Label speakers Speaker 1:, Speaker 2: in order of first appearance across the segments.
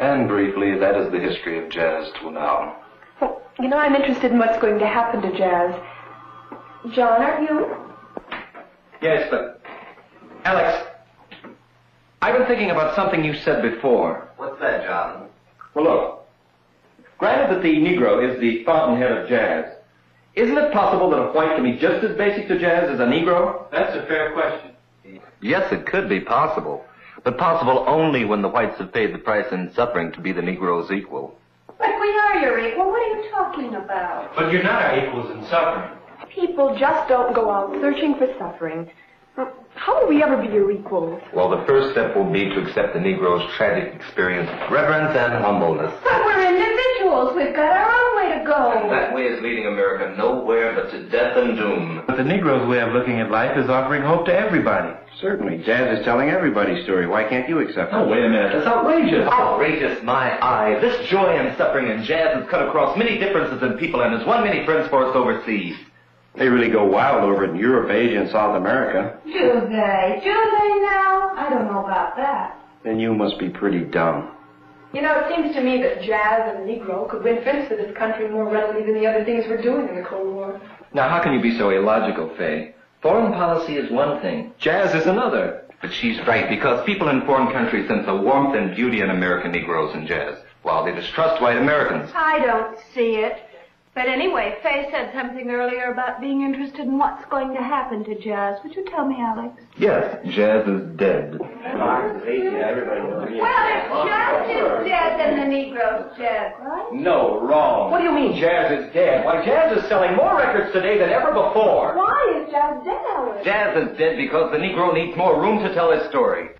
Speaker 1: And briefly, that is the history of jazz till now.
Speaker 2: Well, you know, I'm interested in what's going to happen to jazz. John, are you?
Speaker 3: Yes, but. Alex, I've been thinking about something you said before.
Speaker 1: What's that, John?
Speaker 3: Well, look. Granted that the Negro is the fountainhead of jazz, isn't it possible that a white can be just as basic to jazz as a Negro?
Speaker 1: That's a fair question.
Speaker 4: Yes, it could be possible, but possible only when the whites have paid the price in suffering to be the Negro's equal.
Speaker 5: But we are your equal. What are you talking about?
Speaker 1: But you're not our equals in suffering.
Speaker 2: People just don't go out searching for suffering. How will we ever be your equals?
Speaker 4: Well, the first step will be to accept the Negro's tragic experience with reverence and humbleness.
Speaker 5: But we're individuals. We've got our own way to go.
Speaker 4: That way is leading America nowhere but to death and doom.
Speaker 6: But the Negro's way of looking at life is offering hope to everybody.
Speaker 7: Certainly. Jazz is telling everybody's story. Why can't you accept it?
Speaker 3: Oh, wait a minute. That's outrageous.
Speaker 4: Outrageous, my eye. This joy and suffering in jazz has cut across many differences in people and has won many friends for us overseas.
Speaker 7: They really go wild over it in Europe, Asia, and South America.
Speaker 5: Do they? Do they now? I don't know about that.
Speaker 7: Then you must be pretty dumb.
Speaker 2: You know, it seems to me that jazz and the Negro could win friends for this country more readily than the other things we're doing in the Cold War.
Speaker 3: Now, how can you be so illogical, Fay? Foreign policy is one thing, jazz is another.
Speaker 4: But she's right, because people in foreign countries sense a warmth and beauty in American Negroes and jazz, while they distrust white Americans.
Speaker 5: I don't see it. But anyway, Faye said something earlier about being interested in what's going to happen to jazz. Would you tell me, Alex?
Speaker 4: Yes, jazz is dead.
Speaker 5: Well, if jazz is dead, then the Negro's dead, right?
Speaker 3: No, wrong. What do you mean jazz is dead? Why, jazz is selling more records today than ever before.
Speaker 5: Why is jazz dead, Alex?
Speaker 4: Jazz is dead because the Negro needs more room to tell his story.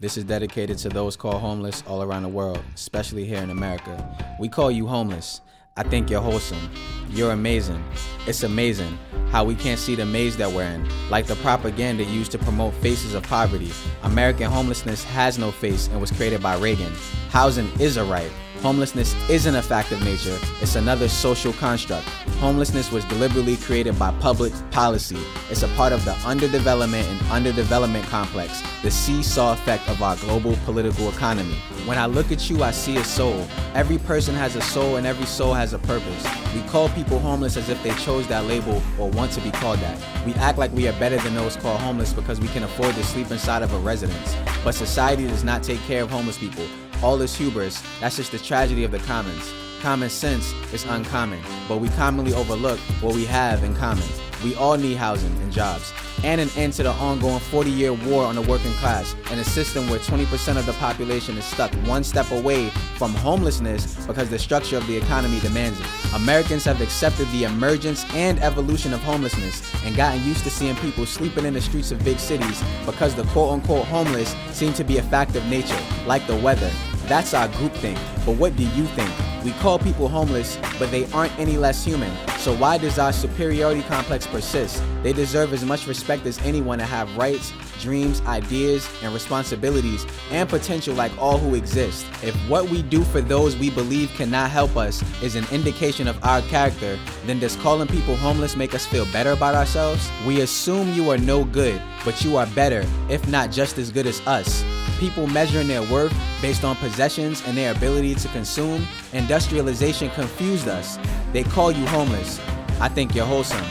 Speaker 8: This is dedicated to those called homeless all around the world, especially here in America. We call you homeless. I think you're wholesome. You're amazing. It's amazing how we can't see the maze that we're in. Like the propaganda used to promote faces of poverty. American homelessness has no face and was created by Reagan. Housing is a right. Homelessness isn't a fact of nature, it's another social construct. Homelessness was deliberately created by public policy. It's a part of the underdevelopment and underdevelopment complex, the seesaw effect of our global political economy. When I look at you, I see a soul. Every person has a soul and every soul has a purpose. We call people homeless as if they chose that label or want to be called that. We act like we are better than those called homeless because we can afford to sleep inside of a residence. But society does not take care of homeless people. All this hubris, that's just the tragedy of the commons. Common sense is uncommon, but we commonly overlook what we have in common. We all need housing and jobs, and an end to the ongoing 40 year war on the working class, and a system where 20% of the population is stuck one step away from homelessness because the structure of the economy demands it. Americans have accepted the emergence and evolution of homelessness and gotten used to seeing people sleeping in the streets of big cities because the quote unquote homeless seem to be a fact of nature, like the weather. That's our group thing. But what do you think? We call people homeless, but they aren't any less human. So why does our superiority complex persist? They deserve as much respect as anyone to have rights, dreams, ideas, and responsibilities and potential like all who exist. If what we do for those we believe cannot help us is an indication of our character, then does calling people homeless make us feel better about ourselves? We assume you are no good, but you are better, if not just as good as us. People measuring their worth based on possessions and their ability to consume, industrialization confused us. They call you homeless. I think you're wholesome.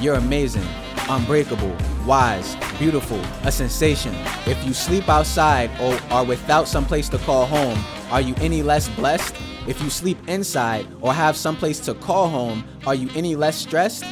Speaker 8: You're amazing, unbreakable, wise, beautiful, a sensation. If you sleep outside or are without some place to call home, are you any less blessed? If you sleep inside or have some place to call home, are you any less stressed?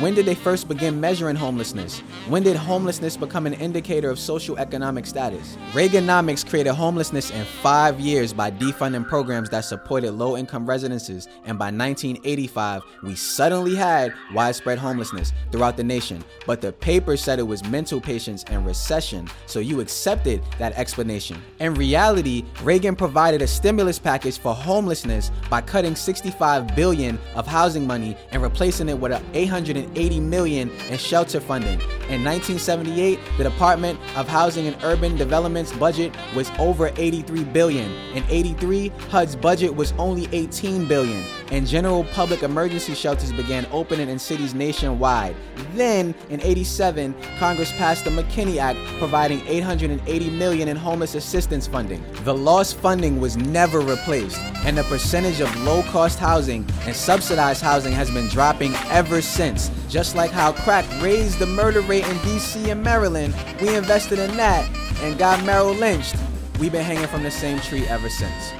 Speaker 8: When did they first begin measuring homelessness? When did homelessness become an indicator of social economic status? Reaganomics created homelessness in five years by defunding programs that supported low income residences, and by 1985, we suddenly had widespread homelessness throughout the nation. But the paper said it was mental patients and recession, so you accepted that explanation. In reality, Reagan provided a stimulus package for homelessness by cutting 65 billion of housing money and replacing it with an 800 180 million in shelter funding. In 1978, the Department of Housing and Urban Development's budget was over 83 billion. In 83, HUD's budget was only 18 billion. And general public emergency shelters began opening in cities nationwide. Then, in 87, Congress passed the McKinney Act providing 880 million in homeless assistance funding. The lost funding was never replaced, and the percentage of low-cost housing and subsidized housing has been dropping ever since. Just like how crack raised the murder rate in DC and Maryland, we invested in that and got Merrill lynched. We've been hanging from the same tree ever since.